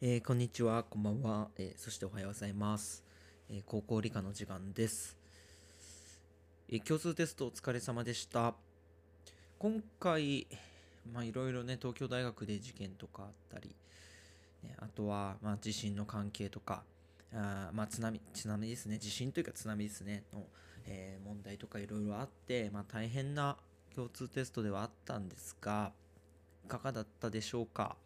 えーこんにちは、こんばんは、えーそしておはようございます。えー高校理科の時間です、えー共通テストお疲れ様でした。今回、まあいろいろね、東京大学で事件とかあったり、ね、あとは、まあ地震の関係とか、あまあ津波、津波ですね、地震というか津波ですね、の、えー問題とかいろいろあって、まあ大変な共通テストではあったんですが、いかがだったでしょうか？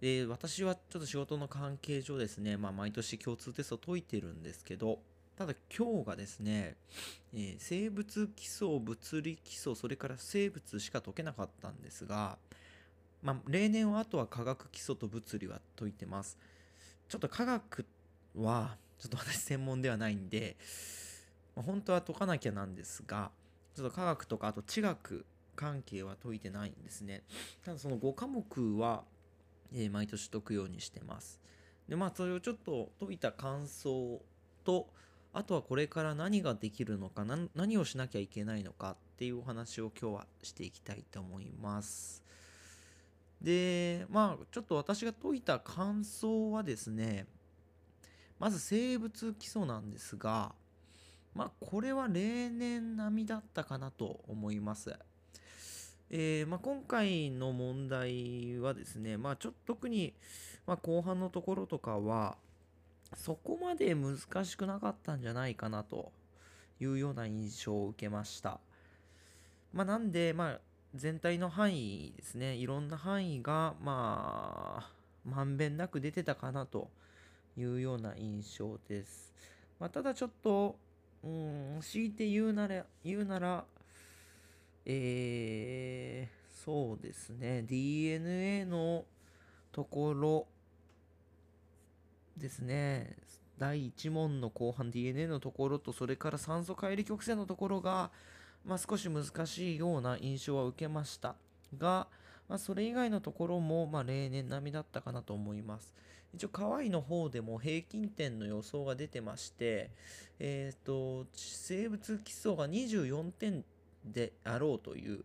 で私はちょっと仕事の関係上ですね、まあ、毎年共通テストを解いてるんですけどただ今日がですね、えー生物基礎物理基礎それから生物しか解けなかったんですが、まあ、例年はあとは科学基礎と物理は解いてます。ちょっと科学はちょっと私専門ではないんで、まあ本当は解かなきゃなんですがちょっと科学とかあと地学関係は解いてないんですね。ただその5科目はえー毎年解くようにしてます。でまあそれをちょっと解いた感想とあとはこれから何ができるのか何何をしなきゃいけないのかっていうお話を今日はしていきたいと思います。でまあちょっと私が解いた感想はですねまず生物基礎なんですがまあこれは例年並みだったかなと思います。えーまあ、今回の問題はですね、まあ、ちょっと特に、まあ、後半のところとかはそこまで難しくなかったんじゃないかなというような印象を受けました。まあ、なんで、まあ、全体の範囲ですねいろんな範囲がまあまんべんなく出てたかなというような印象です。まあ、ただちょっとうん強いて言うなら言うならえー、そうですね。DNA のところですね。第1問の後半 DNA のところとそれから酸素帰り曲線のところが、まあ、少し難しいような印象は受けましたが、まあ、それ以外のところも、まあ、例年並みだったかなと思います。一応河合の方でも平均点の予想が出てましてえっ、と生物基礎が24点であろうという、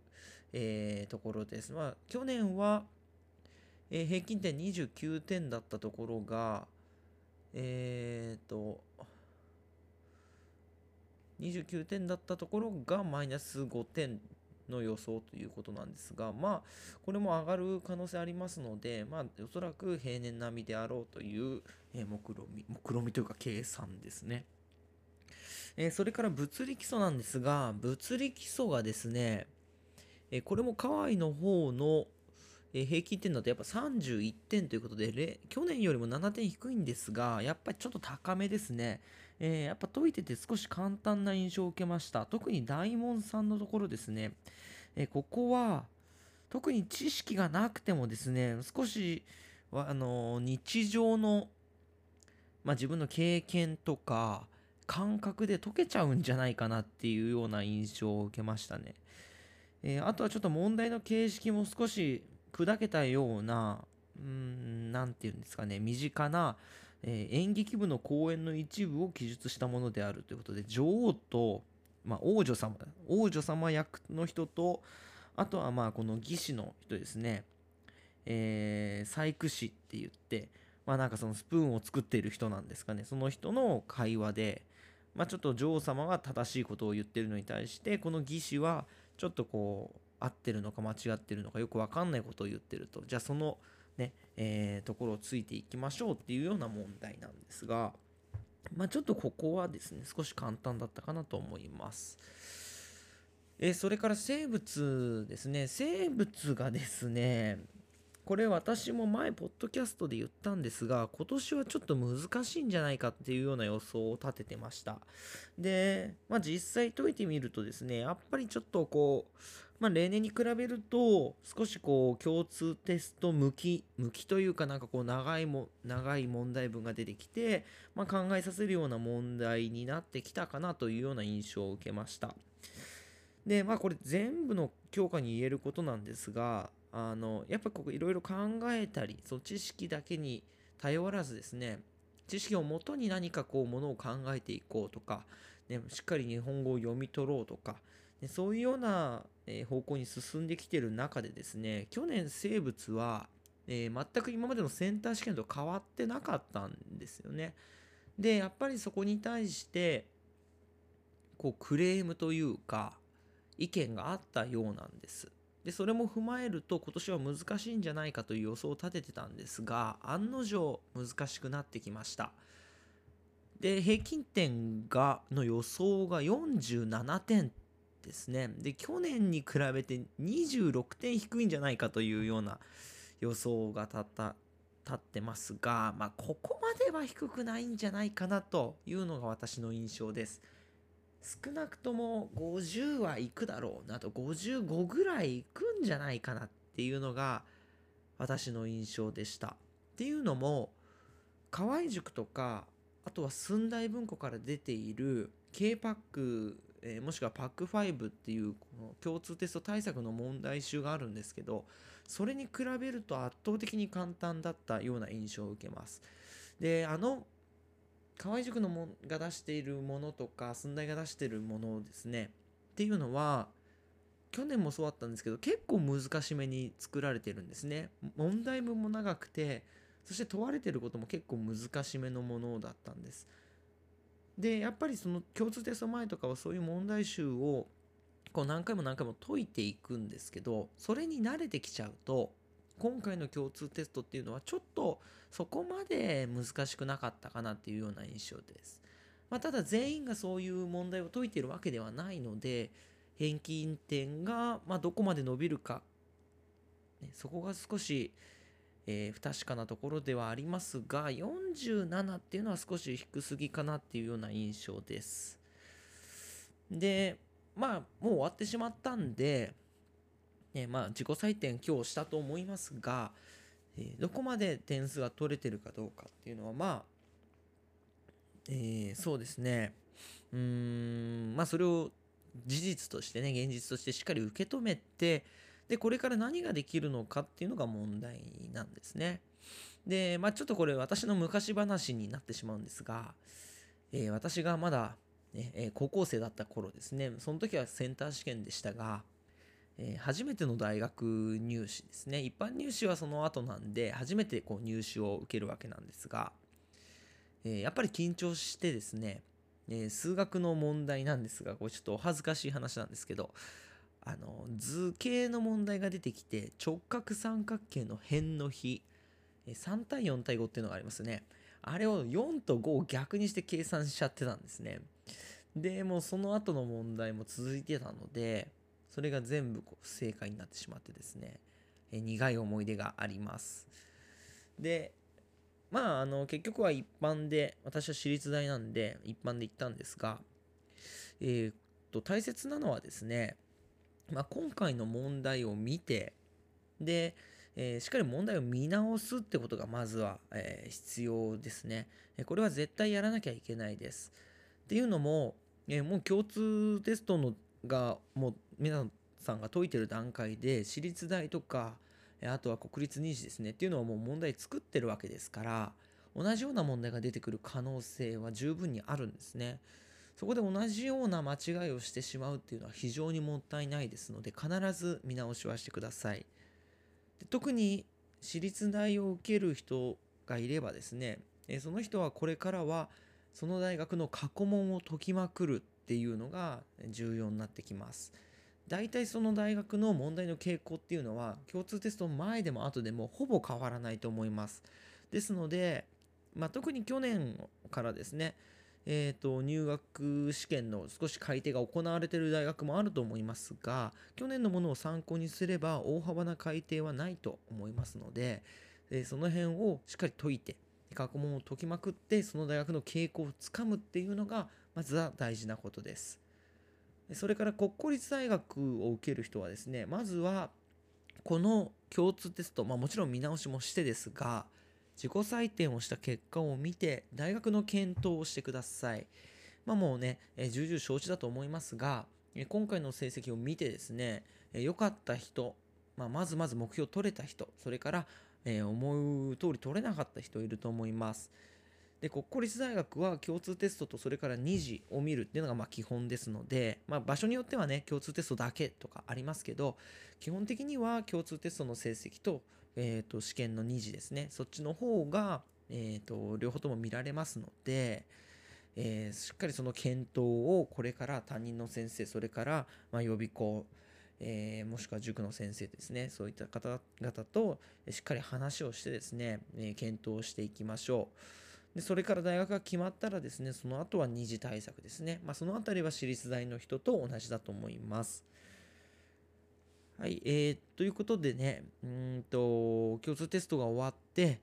えーところです。まあ、去年は、えー平均点29点だったところが、えーと、29点だったところがマイナス5点の予想ということなんですが、まあ、これも上がる可能性ありますので、まあ、おそらく平年並みであろうという、えー目論見、目論見というか計算ですね。えーそれから物理基礎なんですが、物理基礎がですね、えーこれも河合の方の、え平均点だとやっぱ31点ということで、去年よりも7点低いんですが、やっぱりちょっと高めですね。えーやっぱ解いてて少し簡単な印象を受けました。特に大門さんのところですね。えーここは、特に知識がなくてもですね、少し、あのー日常の、まあ、自分の経験とか、感覚で解けちゃうんじゃないかなっていうような印象を受けましたね。えーあとはちょっと問題の形式も少し砕けたような、うん、なていうんですかね、身近な、えー演劇部の公演の一部を記述したものであるということで、女王と、まあ、王女様、王女様役の人と、あとはまあこの義士の人ですね、えー、細工師って言って、まあなんかそのスプーンを作っている人なんですかね、その人の会話で、まあちょっと女王様が正しいことを言ってるのに対して、この義士はちょっとこう、合ってるのか間違ってるのかよくわかんないことを言ってると。じゃあそのね、えーところをついていきましょうっていうような問題なんですが、まあちょっとここはですね、少し簡単だったかなと思います。えーそれから生物ですね。生物がですね、これ私も前、ポッドキャストで言ったんですが、今年はちょっと難しいんじゃないかっていうような予想を立ててました。で、まあ実際解いてみるとですね、やっぱりちょっとこう、まあ例年に比べると、少しこう共通テスト向き、向きというかなんかこう長いも、長い問題文が出てきて、まあ考えさせるような問題になってきたかなというような印象を受けました。で、まあこれ全部の教科に言えることなんですが、あの、やっぱここいろいろ考えたり、そう知識だけに頼らずですね、知識をもとに何かこうものを考えていこうとか、ね、しっかり日本語を読み取ろうとか、ねそういうような、え方向に進んできてる中でですね、去年生物はえー、全く今までのセンター試験と変わってなかったんですよね。でやっぱりそこに対してこうクレームというか意見があったようなんです。でそれも踏まえると今年は難しいんじゃないかという予想を立ててたんですが案の定難しくなってきました。で平均点がの予想が47点ですね。で去年に比べて26点低いんじゃないかというような予想が立った立ってますが、まあ、ここまでは低くないんじゃないかなというのが私の印象です。少なくとも50はいくだろうなと55ぐらいいくんじゃないかなっていうのが私の印象でした。っていうのも河合塾とかあとは寸大文庫から出ている K パック、えー、もしくはパック5っていうこの共通テスト対策の問題集があるんですけどそれに比べると圧倒的に簡単だったような印象を受けます。であの河合塾のもが出しているものとか寸大が出しているものですね。っていうのは去年もそうだったんですけど結構難しめに作られてるんですね。問題文も長くてそして問われてることも結構難しめのものだったんです。でやっぱりその共通テスト前とかはそういう問題集をこう何回も何回も解いていくんですけどそれに慣れてきちゃうと今回の共通テストっていうのはちょっとそこまで難しくなかったかなっていうような印象です。まあ、ただ全員がそういう問題を解いているわけではないので平均点がまどこまで伸びるか、ね、そこが少し、えー、不確かなところではありますが47っていうのは少し低すぎかなっていうような印象です。でまあもう終わってしまったんでね、まあ自己採点今日したと思いますが、えー、どこまで点数が取れてるかどうかっていうのはまあ、えー、そうですね。うーんまあそれを事実としてね現実としてしっかり受け止めてでこれから何ができるのかっていうのが問題なんですね。でまあちょっとこれ私の昔話になってしまうんですが、えー、私がまだ、ねえ高校生だった頃ですね。その時はセンター試験でしたがえー、初めての大学入試ですね。一般入試はその後なんで初めてこう入試を受けるわけなんですが、えー、やっぱり緊張してですね、えー、数学の問題なんですがこれちょっとお恥ずかしい話なんですけどあの図形の問題が出てきて直角三角形の辺の比3対4対5っていうのがありますね。あれを4と5を逆にして計算しちゃってたんですね。でもうその後の問題も続いてたのでそれが全部こう不正解になってしまってですね、え苦い思い出がありますでまああの結局は一般で私は私立大なんで一般で行ったんですがえー、っと大切なのはですね、まあ、今回の問題を見てで、えー、しっかり問題を見直すってことがまずは、えー、必要ですね。これは絶対やらなきゃいけないです。っていうのも、えー、もう共通テストのがもう皆さんが解いてる段階で私立大とかあとは国立二次ですねっていうのはもう問題作ってるわけですから同じような問題が出てくる可能性は十分にあるんですね。そこで同じような間違いをしてしまうっていうのは非常にもったいないですので必ず見直しはしてください。で特に私立大を受ける人がいればですねえその人はこれからはその大学の過去問を解きまくるっていうのが重要になってきます。大体その大学の問題の傾向っていうのは共通テスト前でも後でもほぼ変わらないと思います。ですので、まあ、特に去年からですね、えーと、入学試験の少し改定が行われている大学もあると思いますが去年のものを参考にすれば大幅な改定はないと思いますので、えー、その辺をしっかり解いて過去問を解きまくってその大学の傾向をつかむっていうのがまずは大事なことです。それから国公立大学を受ける人はですね、まずはこの共通テスト、まあ、もちろん見直しもしてですが、自己採点をした結果を見て、大学の検討をしてください。まあ、もうね、え重々承知だと思いますが、今回の成績を見てですね、良かった人、まあ、まずまず目標取れた人、それから、え思う通り取れなかった人いると思います。で国公立大学は共通テストとそれから2次を見るっていうのがま基本ですので、まあ、場所によってはね共通テストだけとかありますけど基本的には共通テストの成績とえー、と試験の2次ですね。そっちの方が、えー、と両方とも見られますので、えーしっかりその検討をこれから担任の先生それから、ま、予備校、えーもしくは塾の先生ですね。そういった方々としっかり話をしてですね、えー検討していきましょう。でそれから大学が決まったらですねその後は二次対策ですね、まあ、そのあたりは私立大の人と同じだと思います。はい、えー、ということでね、うんと、共通テストが終わって、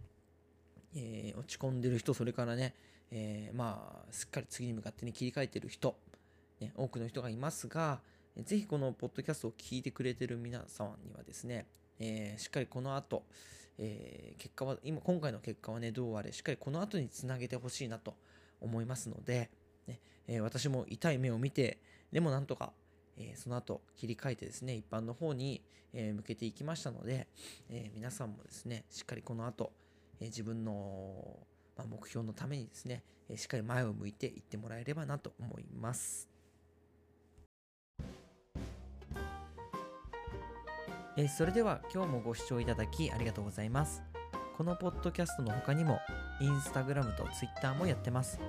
えー落ち込んでる人、それからね、えーまあ、すっかり次に向かってね、切り替えてる人、ね、多くの人がいますが、ぜひこのポッドキャストを聞いてくれてる皆様にはですね、えーしっかりこの後、えー結果は、今、今回の結果はね、どうあれ、しっかりこの後につなげてほしいなと思いますので、ねえー私も痛い目を見て、でもなんとか、えーその後切り替えてですね、一般の方に、えー向けていきましたので、え皆さんもですね、しっかりこの後、え自分の、まあ、目標のためにですね、えしっかり前を向いていってもらえればなと思います。えそれでは今日もご視聴いただきありがとうございます。このポッドキャストの他にも、インスタグラムとツイッターもやってます。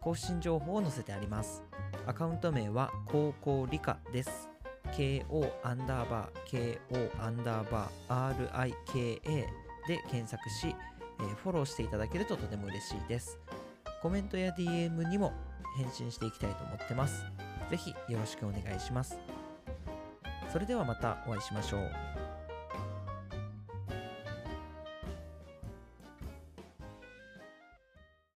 更新情報を載せてあります。アカウント名は高校理科です。KO アンダーバー KO アンダーバー RIKA で検索し、えーフォローしていただけるととても嬉しいです。コメントや DM にも返信していきたいと思ってます。ぜひよろしくお願いします。それではまたお会いしましょう。